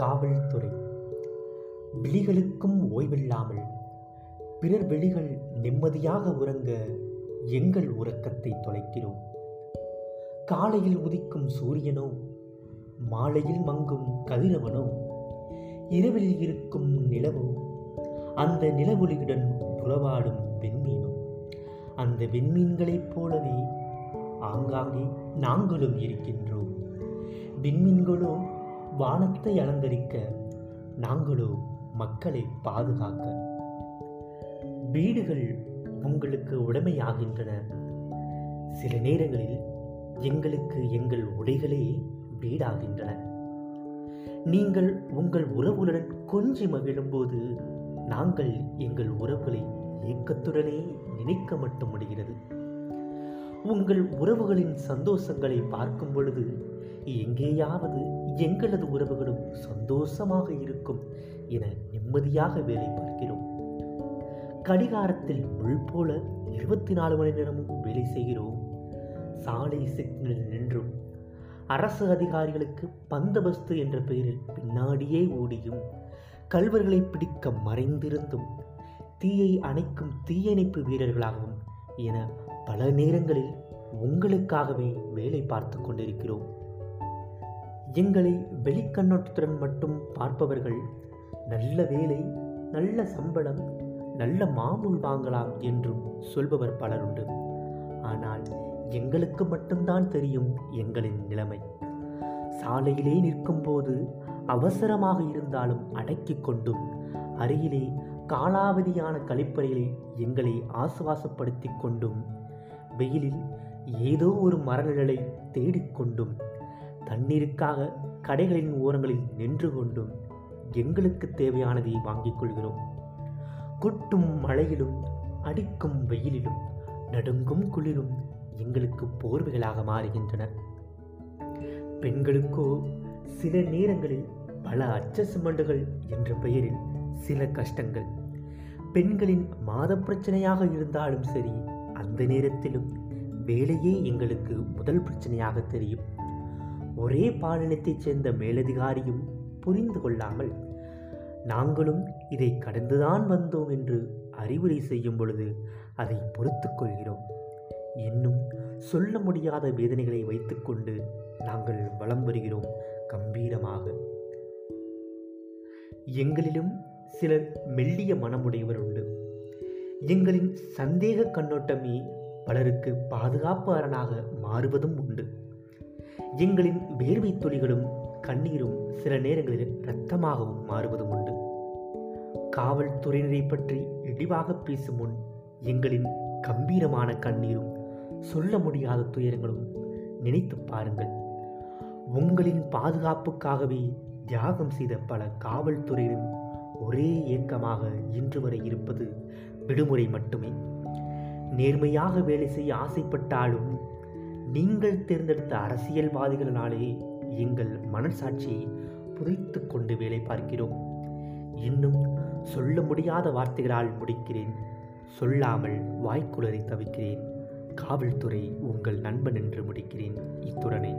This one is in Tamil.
காவல்துறை. விழிகளுக்கும் ஓய்வில்லாமல் பிறர் விழிகள் நிம்மதியாக உறங்க எங்கள் உறக்கத்தை தொலைக்கிறோம். காலையில் உதிக்கும் சூரியனோ மாலையில் மங்கும் கதிரவனோ இரவில் இருக்கும் நிலவோ அந்த நிலவொளியுடன் உறவாடும் விண்மீனோ அந்த விண்மீன்களைப் போலவே ஆங்காங்கே நாங்களும் இருக்கின்றோம். விண்மீன்களோ வானத்தை அலங்கரிக்க நாங்களோ மக்களை பாதுகாக்க. வீடுகள் உங்களுக்கு உடைமையாகின்றன. சில நேரங்களில் எங்களுக்கு எங்கள் உடைகளே வீடாகின்றன. நீங்கள் உங்கள் உறவுகளுடன் கொஞ்சி மகிழும்போது நாங்கள் எங்கள் உறவுகளை ஏக்கத்துடனே நினைக்க மட்டும் முடிகிறது. உங்கள் உறவுகளின் சந்தோஷங்களை பார்க்கும் பொழுது எங்கேயாவது எங்களது உறவுகளும் சந்தோஷமாக இருக்கும் என நிம்மதியாக வேலை பார்க்கிறோம். கடிகாரத்தில் முள் போல இருபத்தி நாலு மணி நேரமும் வேலை செய்கிறோம். சாலை சிக்னல் நின்றும். அரசு அதிகாரிகளுக்கு பந்தபஸ்து என்ற பெயரில் பின்னாடியே ஓடியும். கல்வர்களை பிடிக்க மறைந்திருந்தும். தீயை அணைக்கும் தீயணைப்பு வீரர்களாகவும் என பல நேரங்களில் உங்களுக்காகவே வேலை பார்த்து கொண்டிருக்கிறோம். எங்களை வெளிக்கண்ணோட்டத்துடன் மட்டும் பார்ப்பவர்கள் நல்ல வேலை நல்ல சம்பளம் நல்ல மாமூல் வாங்கலாம் என்றும் சொல்பவர் பலருண்டு ஆனால் எங்களுக்கு மட்டும்தான் தெரியும் எங்களின் நிலைமை. சாலையிலே நிற்கும்போது அவசரமாக இருந்தாலும் அடக்கிக் கொண்டும் அருகிலே காலாவதியான கழிப்பறைகளில் எங்களை ஆசுவாசப்படுத்திக் கொண்டும் வெயிலில் ஏதோ ஒரு மரநிழலை தேடிக்கொண்டும் தண்ணீருக்காக கடைகளின் ஓரங்களில் நின்று கொண்டும் எங்களுக்கு தேவையானதை வாங்கிக் கொள்கிறோம். கொட்டும் மழையிலும் அடிக்கும் வெயிலிலும் நடுங்கும் குளிரும் எங்களுக்கு போர்வைகளாக மாறுகின்றன. பெண்களுக்கோ சில நேரங்களில் பல அச்சசுமண்டுகள் என்ற பெயரில் சில கஷ்டங்கள். பெண்களின் மாத பிரச்சனையாக இருந்தாலும் சரி அந்த நேரத்திலும் வேலையே எங்களுக்கு முதல் பிரச்சனையாக தெரியும். ஒரே பாலினத்தைச் சேர்ந்த மேலதிகாரியும் புரிந்து கொள்ளாமல் நாங்களும் இதை கடந்துதான் வந்தோம் என்று அறிவுரை செய்யும் பொழுது அதை பொறுத்து கொள்கிறோம். இன்னும் சொல்ல முடியாத வேதனைகளை வைத்துக்கொண்டு நாங்கள் வலம் வருகிறோம் கம்பீரமாக. எங்களிலும் சிலர் மெல்லிய மனமுடையவர் உண்டு. எங்களின் சந்தேக கண்ணோட்டமே பலருக்கு பாதுகாப்பு அரணாக மாறுவதும் உண்டு. எங்களின் வேர்வை துளிகளும் கண்ணீரும் சில நேரங்களில் இரத்தமாகவும் மாறுவதும் உண்டு. காவல்துறையினரை பற்றி இழிவாக பேசும் முன் எங்களின் கம்பீரமான கண்ணீரும் சொல்ல முடியாத துயரங்களும் நினைத்து பாருங்கள். உங்களின் பாதுகாப்புக்காகவே தியாகம் செய்த பல காவல்துறையினரும் ஒரே ஏக்கமாக இன்று வரை இருப்பது விடுமுறை மட்டுமே. நேர்மையாக வேலை செய்ய ஆசைப்பட்டாலும் நீங்கள் தேர்ந்தெடுத்த அரசியல்வாதிகளினாலே எங்கள் மனசாட்சியை புதைத்து கொண்டு வேலை பார்க்கிறோம். இன்னும் சொல்ல முடியாத வார்த்தைகளால் முடிக்கிறேன். சொல்லாமல் வாய்க்குளரை தவிக்கிறேன். காவல்துறை உங்கள் நண்பன் என்று முடிக்கிறேன். இத்துடனே.